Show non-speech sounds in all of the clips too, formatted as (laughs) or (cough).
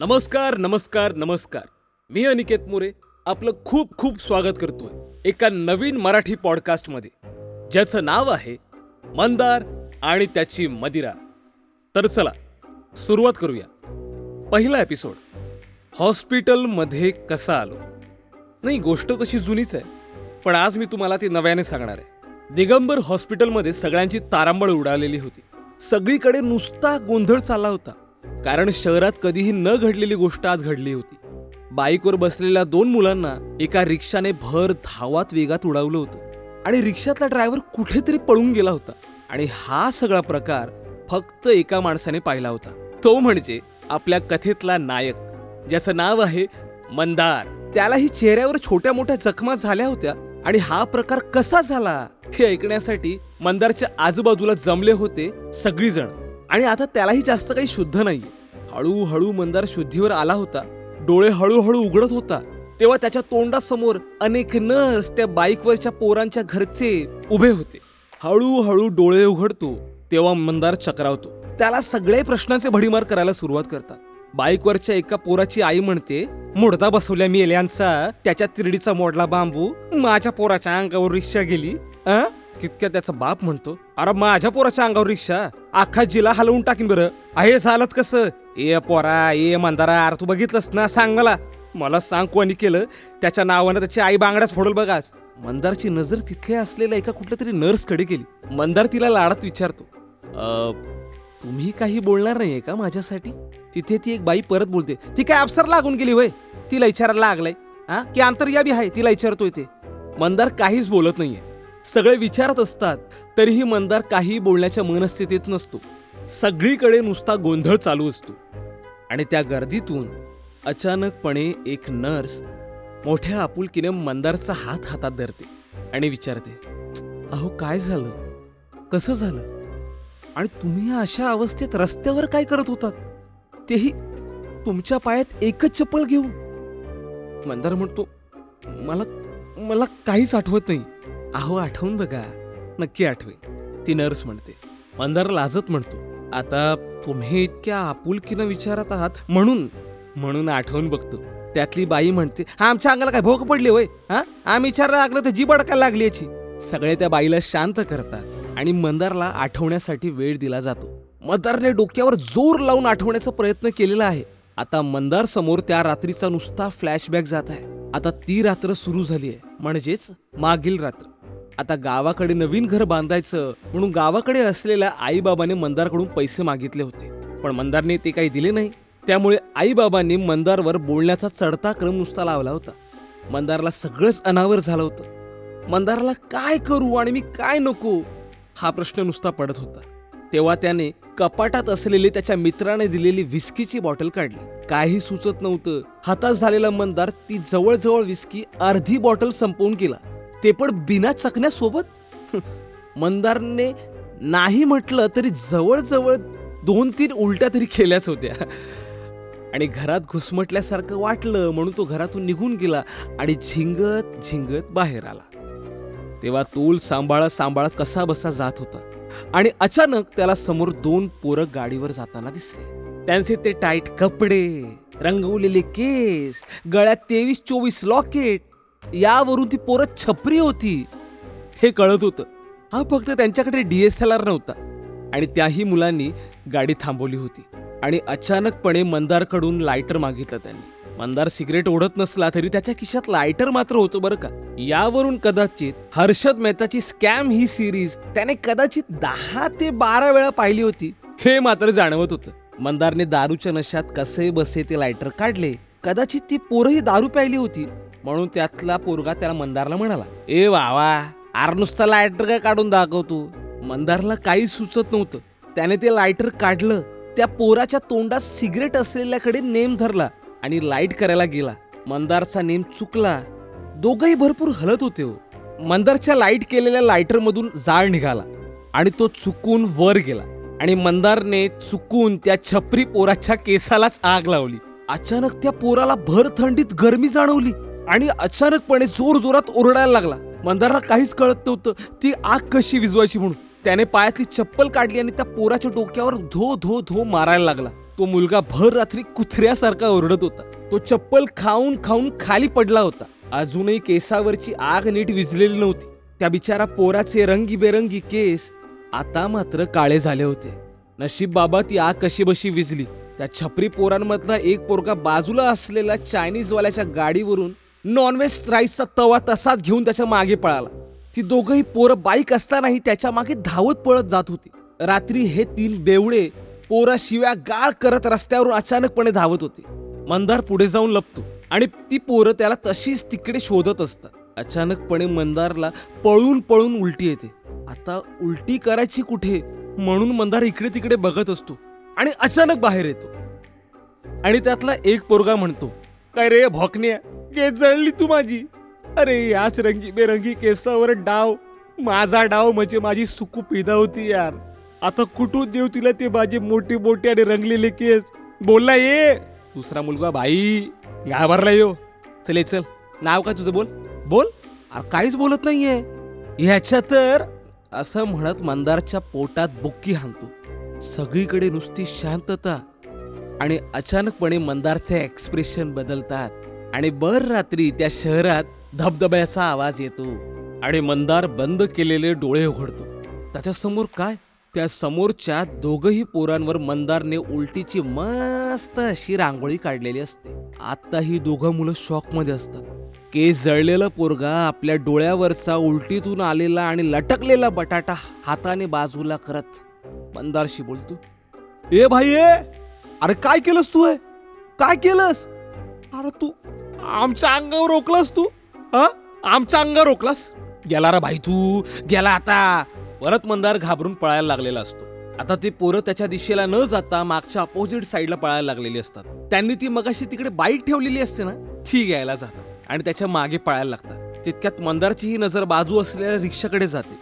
नमस्कार नमस्कार नमस्कार. मी अनिकेत मोरे आपलं खूप खूप स्वागत करतोय एका नवीन मराठी पॉडकास्टमध्ये ज्याचं नाव आहे मंदार आणि त्याची मदिरा. तर चला सुरुवात करूया. पहिला एपिसोड हॉस्पिटलमध्ये कसा आलो? नाही गोष्ट तशी जुनीच आहे पण आज मी तुम्हाला ती नव्याने सांगणार आहे. दिगंबर हॉस्पिटलमध्ये सगळ्यांची तारांबळ उडालेली होती. सगळीकडे नुसता गोंधळ चालला होता. कारण शहरात कधीही न घडलेली गोष्ट आज घडली होती. बाईकवर बसलेल्या दोन मुलांना एका रिक्षाने भर धावात वेगात उडवलं होतं. आणि रिक्षातला ड्रायव्हर कुठेतरी पळून गेला होता. आणि हा सगळा प्रकार फक्त एका माणसाने पाहिला होता. तो म्हणजे आपल्या कथेतला नायक ज्याचं नाव आहे मंदार. त्यालाही चेहऱ्यावर छोट्या मोठ्या जखमा झाल्या होत्या. आणि हा प्रकार कसा झाला हे ऐकण्यासाठी मंदारच्या आजूबाजूला जमले होते सगळीजण. आणि आता त्यालाही जास्त काही शुद्ध नाहीये. हळूहळू मंदार शुद्धीवर आला होता. डोळे हळूहळू उघडत होता. तेव्हा त्याच्या तोंडासमोर अनेक नर्स त्या बाईकवरच्या पोरांच्या घरचे उभे होते. हळूहळू डोळे उघडतो तेव्हा मंदार चक्रावतो. त्याला सगळे प्रश्नांचे भडीमार करायला सुरुवात करतात. बाईकवरच्या एका पोराची आई म्हणते मुडदा बसवल्या मी एल्यांचा त्याच्या तिरडीचा मोडला बांबू. माझ्या पोराच्या अंगावर रिक्षा गेली. अ? तितक्या त्याचा बाप म्हणतो अरे माझ्या पोराच्या अंगावर रिक्षा? अख्खा जिला हलवून टाकीन बरं. आहे झालत कसं? ए पोरा ए मंदारा अरे तू बघितलंस ना? सांग मला. मला सांग कोणी केलं? त्याच्या नावानं त्याची आई बांगड्याच फोडल बघास मंदारची नजर तिथल्या असलेल्या एका कुठल्या तरी नर्सकडे गेली. मंदार तिला लाडात विचारतो. तुम्ही काही बोलणार नाहीये का माझ्यासाठी? तिथे ती एक बाई परत बोलते. ती काय अफसर लागून गेली होय? तिला विचारायला लागलाय. हा? की अंतर्याबी आहे तिला विचारतोय ते. मंदार काहीच बोलत नाहीये. सगळे विचारत असतात तरीही मंदार काही बोलण्याच्या मनस्थितीत नसतो. सगळीकडे नुसता गोंधळ चालू असतो. आणि त्या गर्दीतून अचानकपणे एक नर्स मोठ्या आपुलकीने मंदारचा हात हातात धरते आणि विचारते अहो काय झालं? कसं झालं? आणि तुम्ही अशा अवस्थेत रस्त्यावर काय करत होतात? तेही तुमच्या पायात एकच चप्पल घेऊन? मंदार म्हणतो मला मला काहीच आठवत नाही. अहो आठवून बघा. नक्की आठवेल ती नर्स म्हणते मंदार लाजत म्हणतो. आता तुम्ही इतक्या आपुलकीनं विचारत आहात म्हणून. म्हणून आठवून बघतो. त्यातली बाई म्हणते हा आमच्या अंगाला काय भोग पडली होय? हा? आम्ही विचारायला लागलं तर जी बडकायला लागली याची. सगळे त्या बाईला शांत करतात आणि मंदारला आठवण्यासाठी वेळ दिला जातो. मंदारने डोक्यावर जोर लावून आठवण्याचा प्रयत्न केलेला आहे. आता मंदार समोर त्या रात्रीचा नुसता फ्लॅशबॅक जात आहे. आता ती रात्र सुरू झाली आहे. म्हणजेच मागील रात्र. आता गावाकडे नवीन घर बांधायचं म्हणून गावाकडे असलेल्या आईबाबाने मंदारकडून पैसे मागितले होते. पण मंदारने ते काही दिले नाही. त्यामुळे आईबाबांनी मंदारवर बोलण्याचा चढता क्रम नुसता लावला होता. मंदारला सगळंच अनावर झालं होतं. मंदारला काय करू आणि मी काय नको? हा प्रश्न नुसता पडत होता. तेव्हा त्याने कपाटात असलेली त्याच्या मित्राने दिलेली विस्कीची बॉटल काढली. काही सुचत नव्हतं. हातात झालेला मंदार ती जवळजवळ विस्की अर्धी बॉटल संपवून गेला. ते पण बिना चकण्यासोबत? (laughs) मंदारने नाही म्हटलं तरी जवळजवळ दोन तीन उलट्या तरी केल्याच होत्या. आणि घरात घुसमटल्यासारखं वाटलं म्हणून तो घरातून निघून गेला आणि झिंगत झिंगत बाहेर आला. तेव्हा तोल सांभाळत सांभाळत कसा बसा जात होता आणि अचानक त्याला समोर दोन पोरं गाडीवर जाताना दिसले. त्यांचे ते टाईट कपडे रंगवलेले केस गळ्यात तेवीस चोवीस लॉकेट यावरून ती पोरं छपरी होती. हे कळत होतं. हा फक्त त्यांच्याकडे डी एस एल आर नव्हता. आणि त्याही मुलांनी गाडी थांबवली होती. आणि अचानकपणे मंदारकडून लायटर मागितलं त्यांनी. मंदार सिगरेट ओढत नसला तरी त्याच्या खिशात लायटर मात्र होतं बरं का. यावरून कदाचित हर्षद मेहताची स्कॅम ही सिरीज त्याने कदाचित दहा ते बारा वेळा पाहिली होती. हे मात्र जाणवत होतं. मंदारने दारूच्या नशात कसे बसे ते लायटर काढले. कदाचित ती पोरही दारू प्यायली होती. म्हणून त्यातला पोरगा त्याला मंदारला म्हणाला ए वावा आर नुसता लायटर काय काढून दाखवतो मंदारला काही सुचत नव्हतं. त्याने ते लायटर काढलं त्या पोराच्या तोंडात सिगरेट असलेल्याकडे नेम धरला आणि लाइट करायला गेला. मंदारचा नेम चुकला. दोघही भरपूर हलत होते हो. मंदारच्या लाइट केलेल्या लायटर मधून जाळ निघाला आणि तो चुकून वर गेला आणि मंदारने चुकून त्या छपरी पोराच्या केसालाच आग लावली. अचानक त्या पोराला भर थंडीत गरमी जाणवली. आणि अचानकपणे जोर जोरात ओरडायला लागला. मंदारला काहीच कळत नव्हतं ती आग कशी विजवायची म्हणून. त्याने पायातली चप्पल काढली आणि त्या पोराच्या डोक्यावर धो धो धो मारायला लागला. तो मुलगा भर रात्री कुत्र्यासारखा ओरडत होता. तो चप्पल खाऊन खाऊन खाली पडला होता. अजूनही केसावरची आग नीट विजलेली नव्हती. त्या बिचारा पोराचे रंगीबेरंगी केस आता मात्र काळे झाले होते. नशीब बाबा ती आग कशी बशी विजली त्या छपरी पोरांमधला एक पोरगा बाजूला असलेल्या चायनीजवाल्याच्या गाडीवरून नॉनव्हेज राईसचा तवा तसाच घेऊन त्याच्यामागे पळाला. ती दोघंही पोरं बाईक असतानाही त्याच्यामागे धावत पळत जात होती. रात्री हे तीन बेवडे पोरा शिव्या गाळ करत रस्त्यावरून अचानकपणे धावत होते. मंदार पुढे जाऊन लपतो आणि ती पोरं त्याला तशीच तिकडे शोधत असतात. अचानकपणे मंदारला पळून पळून उलटी येते. आता उलटी करायची कुठे? म्हणून मंदार इकडे तिकडे बघत असतो आणि अचानक बाहेर येतो. आणि त्यातला एक पोरगा म्हणतो काय रे भॉकने केस जळली तू माझी. अरे याच रंगी बेरंगी केसावर डाव. माझा डाव म्हणजे माझी सुकू पिदा होती यार. आता कुठून देऊ तिला ते माझे मोठे मोठे आणि रंगलेले केस? बोलला ये. दुसरा मुलगा भाई घाबरला यो. चल ये चल. नाव काय तुझं बोल? बोल. अरे काहीच बोलत नाहीये. ह्याच्या तर असं म्हणत मंदारच्या पोटात बुक्की हाणतो. सगळीकडे नुसती शांतता आणि अचानकपणे मंदारचे एक्सप्रेशन बदलतात. आणि बर रात्री त्या शहरात धबधब्याचा आवाज येतो आणि मंदार बंद केलेले डोळे उघडतो. त्याच्यासमोर काय? त्या समोरच्या दोघही पोरांवर मंदारने उलटीची मस्त अशी रांगोळी काढलेली असते. आता ही दोघं मुलं शॉकमध्ये असतात. केस जळलेला पोरगा आपल्या डोळ्यावरचा उलटीतून आलेला आणि लटकलेला बटाटा हाताने बाजूला करत मंदारशी बोलतो ए भाई ए! अरे काय केलंस तू काय केलंस? अरे तू आमच्या अंगावर रोखलास तू हा? आमच्या अंगावर रोखलास? गेला रा भाई तू गेला आता. परत मंदार घाबरून पळायला लागलेला असतो. आता ते पोरं त्याच्या दिशेला न जाता मागच्या अपोजिट साईडला पळायला लागलेली असतात. त्यांनी ती मगाशी तिकडे बाईक ठेवलेली असते ना ती घ्यायला जातात आणि त्याच्यामागे पळायला लागतात. तितक्यात मंदारची ही नजर बाजू असलेल्या रिक्षाकडे जाते.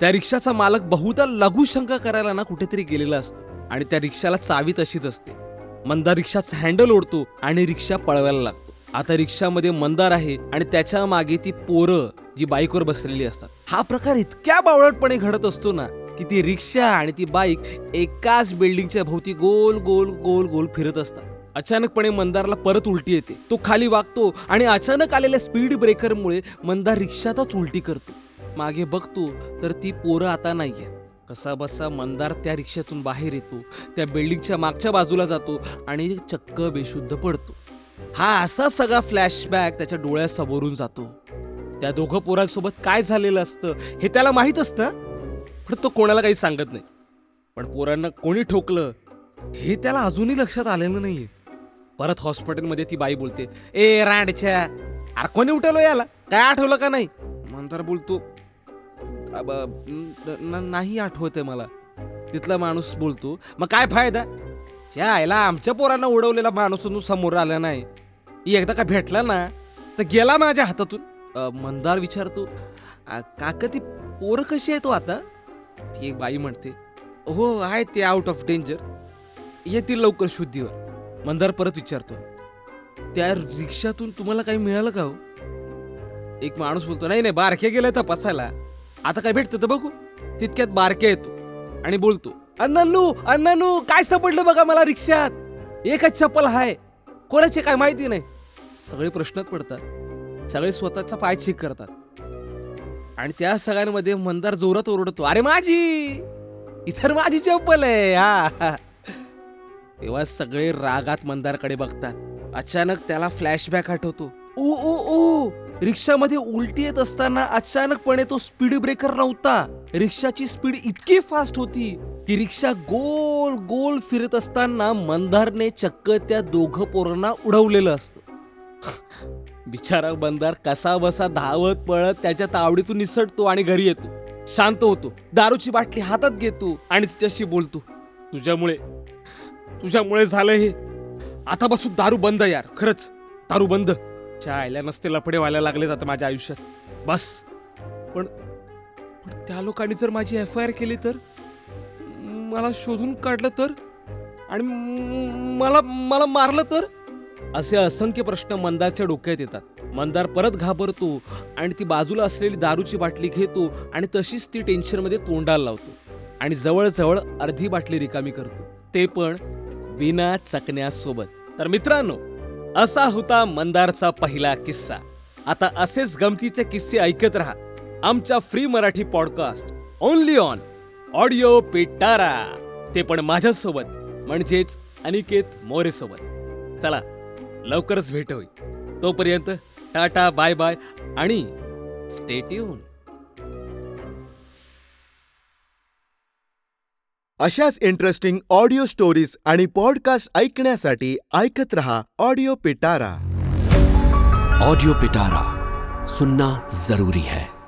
त्या रिक्षाचा मालक बहुधा लघुशंका करायला ना कुठेतरी गेलेला असतो आणि त्या रिक्षाला चावी तशीच असते. मंदार रिक्षाचा हँडल ओढतो आणि रिक्षा पळवायला लागतो. आता रिक्षामध्ये मंदार आहे आणि त्याच्यामागे ती पोरं जी बाईकवर बसलेली असतात. हा प्रकार इतक्या बावळटपणे घडत असतो ना की ती रिक्षा आणि ती बाईक एकाच बिल्डिंगच्या भोवती गोल गोल गोल गोल फिरत असतात. अचानकपणे मंदारला परत उलटी येते. तो खाली वागतो आणि अचानक आलेल्या स्पीड ब्रेकरमुळे मंदार रिक्षातच उलटी करतो. मागे बघतो तर ती पोरं आता नाहीयेत. कसा बसा मंदार त्या रिक्षातून बाहेर येतो. त्या बिल्डिंगच्या मागच्या बाजूला जातो आणि चक्क बेशुद्ध पडतो. हा असा सगळा फ्लॅशबॅक त्याच्या डोळ्यासमोरून जातो. त्या दोघं पोरांसोबत काय झालेलं असतं हे त्याला माहीत असतं? पण तो कोणाला काही सांगत नाही. पण पोरांना कोणी ठोकलं हे त्याला अजूनही लक्षात आलेलं नाहीये. परत हॉस्पिटलमध्ये ती बाई बोलते ए रांडच्या अरे कोणी उठवलं याला? काय आठवलं का नाही? मंदार बोलतो नाही आठवत आहे मला. तिथला माणूस बोलतो मग काय फायदा? त्या आईला आमच्या पोरांना उडवलेला माणूस तू समोर आला नाही. एकदा का भेटला ना तर गेला माझ्या हातातून. मंदार विचारतो काक काका ती पोरं कशी आहे तो हो आता? ती एक बाई म्हणते हो आहे ते आउट ऑफ डेंजर येतील लवकर शुद्धीवर. मंदार परत विचारतो त्या रिक्षातून तुम्हाला काही मिळालं का हो? एक माणूस बोलतो नाही नाही बारक्या गेलाय तपासायला. आता काय भेटतं तर बघू. तितक्यात बारक्या येतो आणि बोलतो अण्णानू अण्णानू काय सापडलं बघा मला रिक्षात? एकच चप्पल हाय. कोणाचे काय माहिती नाही. सगळे प्रश्नात पडतात. सगळे स्वतःचा पाय चेक करतात. आणि त्या सगळ्यांमध्ये मंदार जोरात ओरडतो अरे माझी इतर माझी चप्पल आहे. हा. तेव्हा सगळे रागात मंदारकडे बघतात. अचानक त्याला फ्लॅशबॅक आठवतो. ओ ओ ओ रिक्षामध्ये उलटी येत असताना अचानकपणे तो स्पीड ब्रेकर नव्हता. रिक्षाची स्पीड इतकी फास्ट होती की रिक्षा गोल गोल फिरत असताना मंदारने चक्क त्या दोघं पोरांना उडवलेलं असतं. बिचारा मंदार कसा बसा धावत पळत त्याच्या तावडीतून निसटतो आणि घरी येतो. शांत होतो दारूची बाटली हातात घेतो आणि तिच्याशी बोलतो तुझ्यामुळे तुझ्यामुळे झालं हे. आता बसून दारू बंद यार खरंच. दारू बंद. च्या आयल्या नसते लफडे व्हायला लागले आता माझ्या आयुष्यात. बस. पण पण त्या लोकांनी जर माझी एफ आय आर केली तर मला शोधून काढलं तर आणि मला मला मारलं तर? असे असंख्य प्रश्न मंदारच्या डोक्यात येतात. मंदार परत घाबरतो आणि ती बाजूला असलेली दारूची बाटली घेतो आणि तशीच ती टेन्शनमध्ये तोंडाला लावतो. आणि जवळजवळ अर्धी बाटली रिकामी करतो. ते पण विना चकण्यासोबत. तर मित्रांनो असा होता मंदारचा पहिला किस्सा. आता असेच गमतीचे किस्से ऐकत राहा. आमच्या free Marathi podcast only on audio Pitara. ते पण माझ्यासोबत म्हणजेच अनिकेत मोरेसोबत. चला लवकरच भेट होईल तोपर्यंत टाटा बाय बाय आणि स्टेट्यून अशाच इंटरेस्टिंग ऑडिओ स्टोरीज आणि पॉडकास्ट ऐकण्यासाठी ऐकत रहा ऑडिओ पिटारा ऑडिओ पिटारा सुनना जरूरी है।